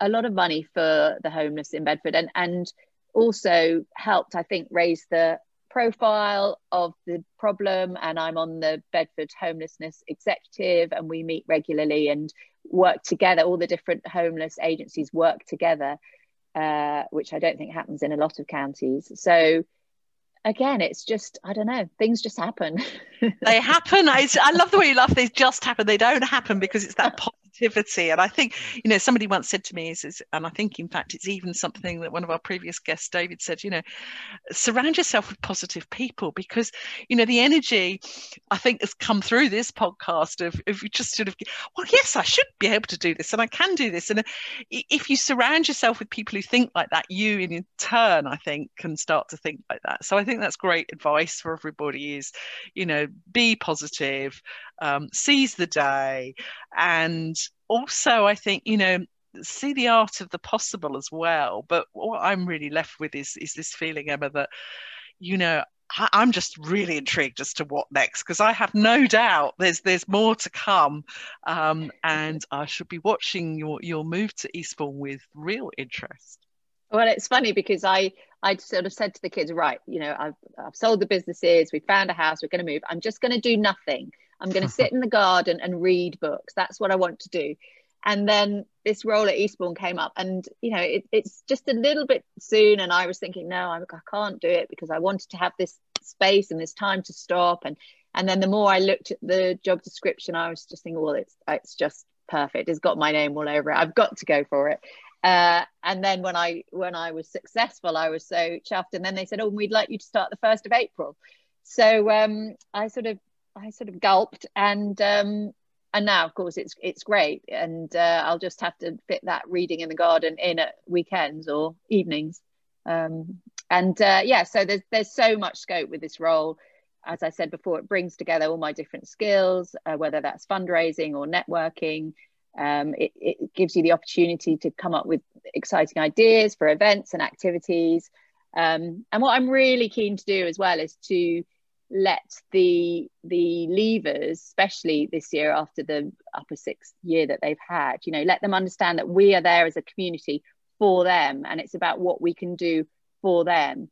a lot of money for the homeless in Bedford, and and also helped, I think, raise the profile of the problem and I'm on the Bedford Homelessness Executive and we meet regularly and work together. All the different homeless agencies work together, uh, which I don't think happens in a lot of counties. So again, it's just I don't know, things just happen. they happen. I, I love the way you laugh. They just happen. They don't happen because it's that And I think, you know, somebody once said to me, is, is, and I think in fact it's even something that one of our previous guests, David, said, you know, surround yourself with positive people because, you know, the energy I think has come through this podcast of if you just sort of, well, yes, I should be able to do this and I can do this. And uh, if you surround yourself with people who think like that, you in turn, I think, can start to think like that. So I think that's great advice for everybody is, you know, be positive, um, seize the day, and also I think you know see the art of the possible as well. But what I'm really left with is is this feeling, Emma, that you know I, am just really intrigued as to what next because I have no doubt there's there's more to come, um, and I should be watching your your move to Eastbourne with real interest. Well, it's funny because I I sort of said to the kids, right, you know, I've I've sold the businesses, we found a house, we're going to move. I'm just going to do nothing. I'm going to sit in the garden and read books. That's what I want to do. And then this role at Eastbourne came up, and you know, it, it's just a little bit soon. And I was thinking, no, I, I can't do it because I wanted to have this space and this time to stop. And and then the more I looked at the job description, I was just thinking, well, it's it's just perfect. It's got my name all over it. I've got to go for it. Uh, and then when I when I was successful, I was so chuffed. And then they said, "Oh, we'd like you to start the first of April." So um, I sort of I sort of gulped, and um, and now of course it's it's great, and uh, I'll just have to fit that reading in the garden in at weekends or evenings. Um, and uh, yeah, so there's there's so much scope with this role. As I said before, it brings together all my different skills, uh, whether that's fundraising or networking, um, it, it, gives you the opportunity to come up with exciting ideas for events and activities. Um, and what I'm really keen to do as well is to let the the leavers, especially this year after the upper sixth year that they've had, you know, let them understand that we are there as a community for them, and it's about what we can do for them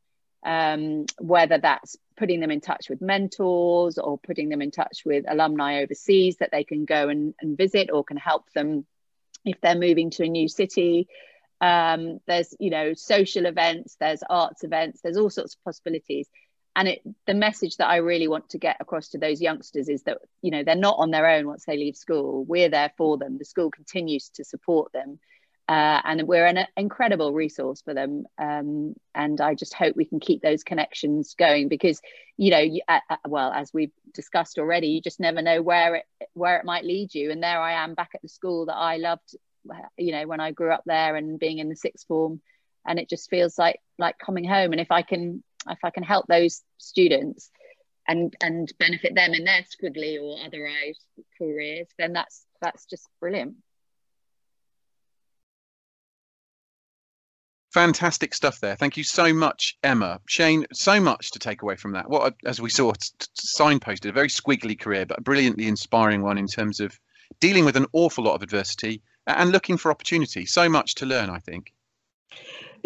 um, whether that's putting them in touch with mentors or putting them in touch with alumni overseas that they can go and, and visit or can help them if they're moving to a new city. Um, there's you know social events, there's arts events, there's all sorts of possibilities. And it, the message that I really want to get across to those youngsters is that you know they're not on their own once they leave school. We're there for them. The school continues to support them uh, and we're an incredible resource for them. Um, and I just hope we can keep those connections going because, you know, you, uh, uh, well, as we've discussed already, you just never know where it where it might lead you. And there I am back at the school that I loved, you know, when I grew up there and being in the sixth form, and it just feels like like coming home. And if I can if I can help those students and and benefit them in their squiggly or otherwise careers, then that's that's just brilliant. Fantastic stuff there. Thank you so much, Emma. Shane, so much to take away from that. What, as we saw, signposted a very squiggly career, but a brilliantly inspiring one in terms of dealing with an awful lot of adversity and looking for opportunity. So much to learn, I think.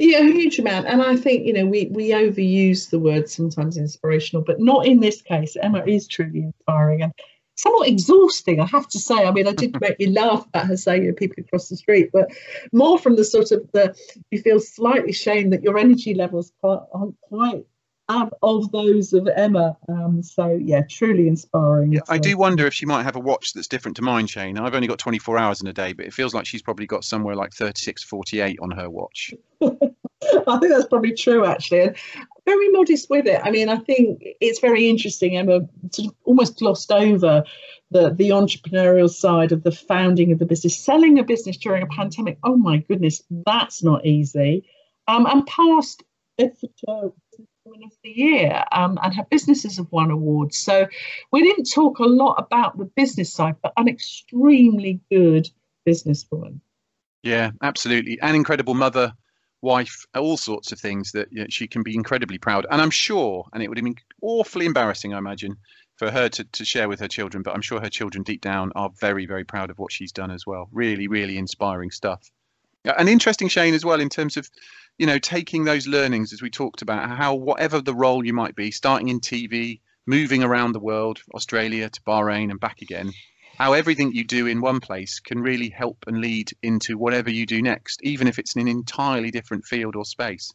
Yeah, a huge amount. And I think, you know, we, we overuse the word sometimes inspirational, but not in this case. Emma is truly inspiring. And somewhat exhausting, I have to say. I mean, I did make me laugh at her saying, you know, people across the street, but more from the sort of the you feel slightly shame that your energy levels aren't quite up of those of Emma. Um, so yeah, truly inspiring. Yeah, I do wonder if she might have a watch that's different to mine, Shane. I've only got 24 hours in a day, but it feels like she's probably got somewhere like 36, 48 on her watch. I think that's probably true, actually. And very modest with it. I mean, I think it's very interesting. Emma sort of almost glossed over the the entrepreneurial side of the founding of the business, selling a business during a pandemic. Oh my goodness, that's not easy. Um, and past of the Year, um, and her businesses have won awards. So we didn't talk a lot about the business side, but an extremely good businesswoman. Yeah, absolutely. An incredible mother, wife, all sorts of things that you know, she can be incredibly proud. And I'm sure, and it would have been awfully embarrassing, I imagine, for her to, to share with her children, but I'm sure her children deep down are very, very proud of what she's done as well. Really, really inspiring stuff. And interesting, Shane, as well, in terms of, you know, taking those learnings as we talked about, how whatever the role you might be, starting in TV, moving around the world, Australia to Bahrain and back again, how everything you do in one place can really help and lead into whatever you do next, even if it's in an entirely different field or space.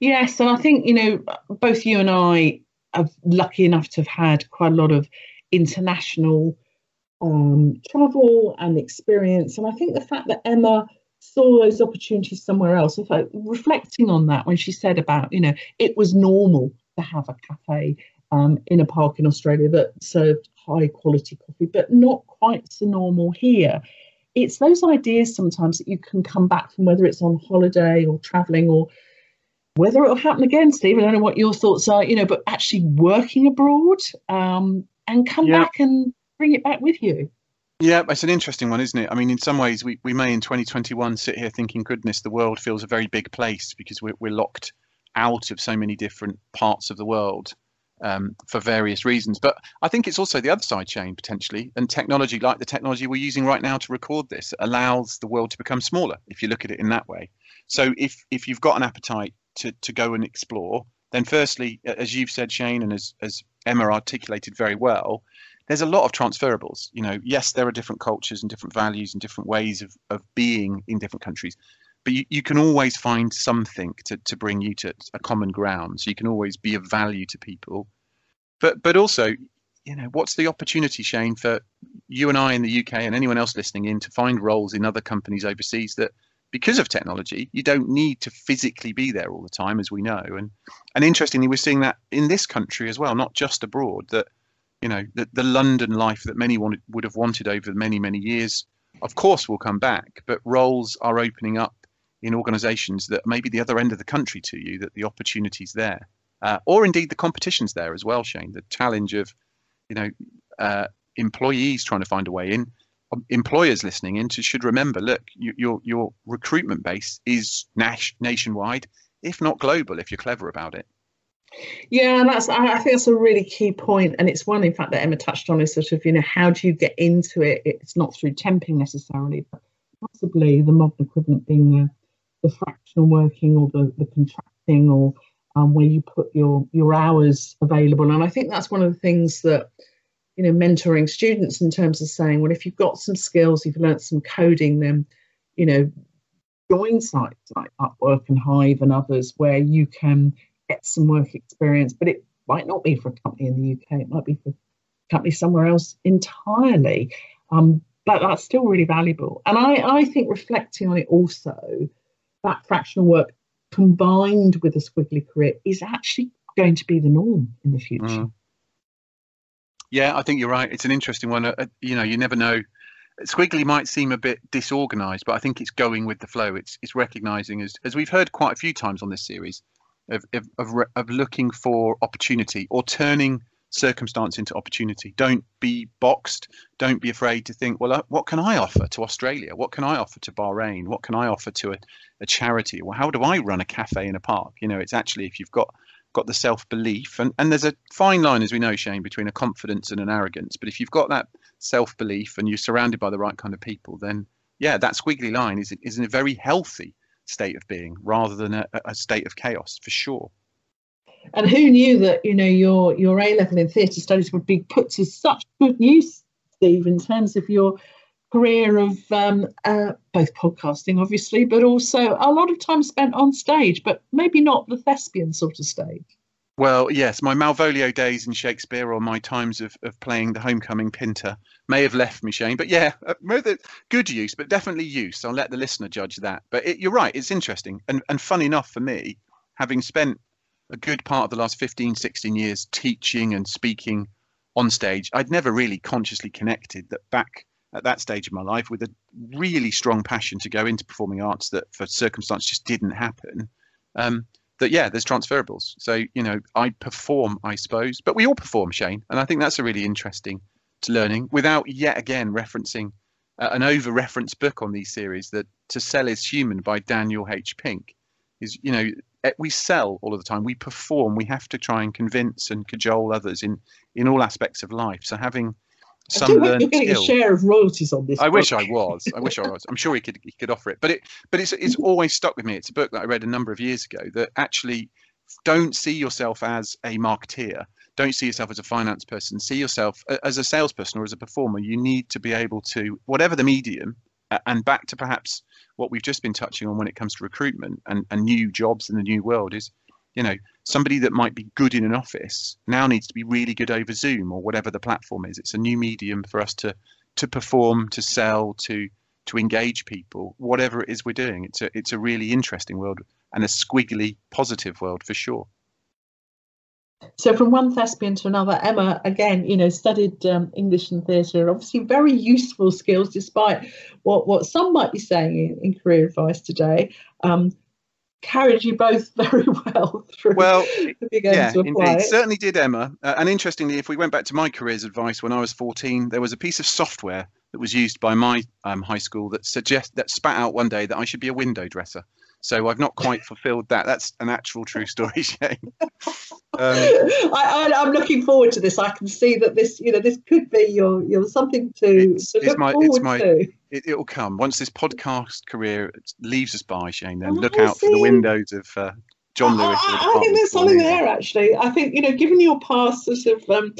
Yes, and I think you know both you and I are lucky enough to have had quite a lot of international um, travel and experience, and I think the fact that Emma saw those opportunities somewhere else. Fact, reflecting on that when she said about you know it was normal to have a cafe um, in a park in Australia that served high quality coffee, but not quite so normal here. It's those ideas sometimes that you can come back from, whether it's on holiday or traveling or whether it'll happen again, Steve. I don't know what your thoughts are, you know, but actually working abroad um, and come yeah. back and bring it back with you. Yeah, it's an interesting one, isn't it? I mean, in some ways, we, we may in 2021 sit here thinking, goodness, the world feels a very big place because we're, we're locked out of so many different parts of the world um, for various reasons. But I think it's also the other side Shane potentially, and technology like the technology we're using right now to record this allows the world to become smaller. If you look at it in that way, so if if you've got an appetite to to go and explore, then firstly, as you've said, Shane, and as as Emma articulated very well, there's a lot of transferables. You know, yes, there are different cultures and different values and different ways of of being in different countries but you, you can always find something to, to bring you to a common ground. So you can always be of value to people. But but also, you know, what's the opportunity, Shane, for you and I in the UK and anyone else listening in to find roles in other companies overseas that because of technology, you don't need to physically be there all the time, as we know. And and interestingly, we're seeing that in this country as well, not just abroad. That you know, the, the London life that many wanted, would have wanted over many many years, of course, will come back. But roles are opening up in organisations that maybe the other end of the country to you that the opportunities there, uh, or indeed the competition's there as well, Shane. The challenge of, you know, uh, employees trying to find a way in, um, employers listening in to should remember, look, you, your your recruitment base is nas- nationwide, if not global, if you're clever about it. Yeah, and that's I think that's a really key point, and it's one in fact that Emma touched on is sort of you know how do you get into it? It's not through temping necessarily, but possibly the modern equivalent being the the fractional working or the, the contracting or um, where you put your your hours available. And I think that's one of the things that you know mentoring students in terms of saying, well, if you've got some skills, you've learned some coding, then you know join sites like Upwork and Hive and others where you can get some work experience. But it might not be for a company in the UK. It might be for a company somewhere else entirely. Um, but that's still really valuable. And I, I think reflecting on it also that fractional work combined with a squiggly career is actually going to be the norm in the future. Mm. Yeah, I think you're right. It's an interesting one. Uh, you know, you never know. Squiggly might seem a bit disorganized, but I think it's going with the flow. It's it's recognizing as as we've heard quite a few times on this series of of of, of looking for opportunity or turning circumstance into opportunity. Don't be boxed. Don't be afraid to think, well, uh, what can I offer to Australia? What can I offer to Bahrain? What can I offer to a, a charity? Well, how do I run a cafe in a park? You know, it's actually if you've got got the self belief, and, and there's a fine line, as we know, Shane, between a confidence and an arrogance. But if you've got that self belief and you're surrounded by the right kind of people, then yeah, that squiggly line is is in a very healthy state of being rather than a, a state of chaos for sure. And who knew that you know your your A level in theatre studies would be put to such good use, Steve, in terms of your career of um, uh, both podcasting, obviously, but also a lot of time spent on stage, but maybe not the thespian sort of stage. Well, yes, my Malvolio days in Shakespeare or my times of, of playing the homecoming Pinter may have left me, Shane. But yeah, uh, good use, but definitely use. I'll let the listener judge that. But it, you're right, it's interesting. And, and fun enough for me, having spent a good part of the last 15, 16 years teaching and speaking on stage, I'd never really consciously connected that back at that stage of my life with a really strong passion to go into performing arts that for circumstance just didn't happen. Um, that yeah, there's transferables. So you know, I perform, I suppose, but we all perform, Shane, and I think that's a really interesting to learning without yet again referencing uh, an over-referenced book on these series that "To Sell Is Human" by Daniel H. Pink is you know Eh, we sell all of the time. We perform. We have to try and convince and cajole others in in all aspects of life. So having some learned you're getting skill, a share of royalties on this i book. wish i was. I wish i was. I'm sure he could he could offer it. But it but it's it's always stuck with me. It's a book that i read a number of years ago that actually don't see yourself as a marketeer don't see yourself as a finance person see yourself as a salesperson or as a performer. You need to be able to whatever the medium and back to perhaps what we've just been touching on when it comes to recruitment and, and new jobs in the new world is you know somebody that might be good in an office now needs to be really good over zoom or whatever the platform is. It's a new medium for us to to perform to sell to to engage people whatever it is we're doing. It's a it's a really interesting world and a squiggly positive world for sure so from one thespian to another, Emma again, you know, studied um, English and theatre. Obviously, very useful skills, despite what what some might be saying in, in career advice today. Um, carried you both very well through. Well, yeah, indeed, certainly did Emma. Uh, and interestingly, if we went back to my career's advice when I was 14, there was a piece of software that was used by my um, high school that suggest that spat out one day that I should be a window dresser. So I've not quite fulfilled that. That's an actual true story, Shane. Um, I, am looking forward to this. I can see that this, you know, this could be your, your something to, it's, to it's my, forward it's my, to. It, will come once this podcast career leaves us by, Shane. Then Oh, look I out for the windows of uh, John Lewis. or I, I think there's something there actually. I think you know, given your past sort of um,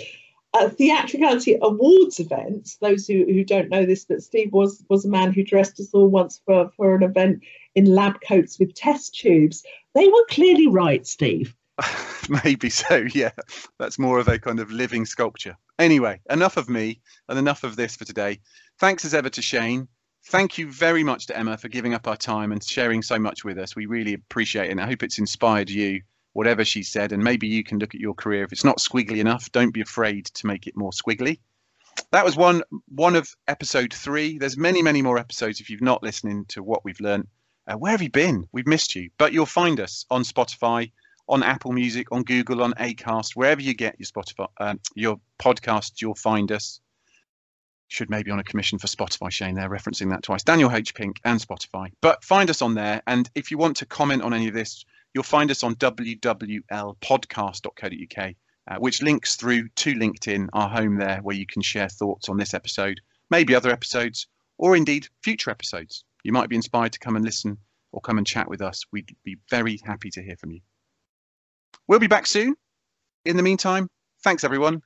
uh, theatricality awards events, those who, who don't know this, but Steve was was a man who dressed us all once for for an event in lab coats with test tubes. They were clearly right, Steve. Maybe so, yeah. That's more of a kind of living sculpture. Anyway, enough of me and enough of this for today. Thanks as ever to Shane. Thank you very much to Emma for giving up our time and sharing so much with us. We really appreciate it. And I hope it's inspired you, whatever she said. And maybe you can look at your career. If it's not squiggly enough, don't be afraid to make it more squiggly. That was one one of episode three. There's many, many more episodes if you've not listening to what we've learned. Uh, where have you been? We've missed you. But you'll find us on Spotify, on Apple Music, on Google, on Acast, wherever you get your Spotify, um, your podcast, you'll find us. Should maybe on a commission for Spotify, Shane. They're referencing that twice. Daniel H. Pink and Spotify. But find us on there. And if you want to comment on any of this, you'll find us on wwlpodcast.co.uk, uh, which links through to LinkedIn, our home there, where you can share thoughts on this episode, maybe other episodes, or indeed future episodes. You might be inspired to come and listen or come and chat with us. We'd be very happy to hear from you. We'll be back soon. In the meantime, thanks everyone.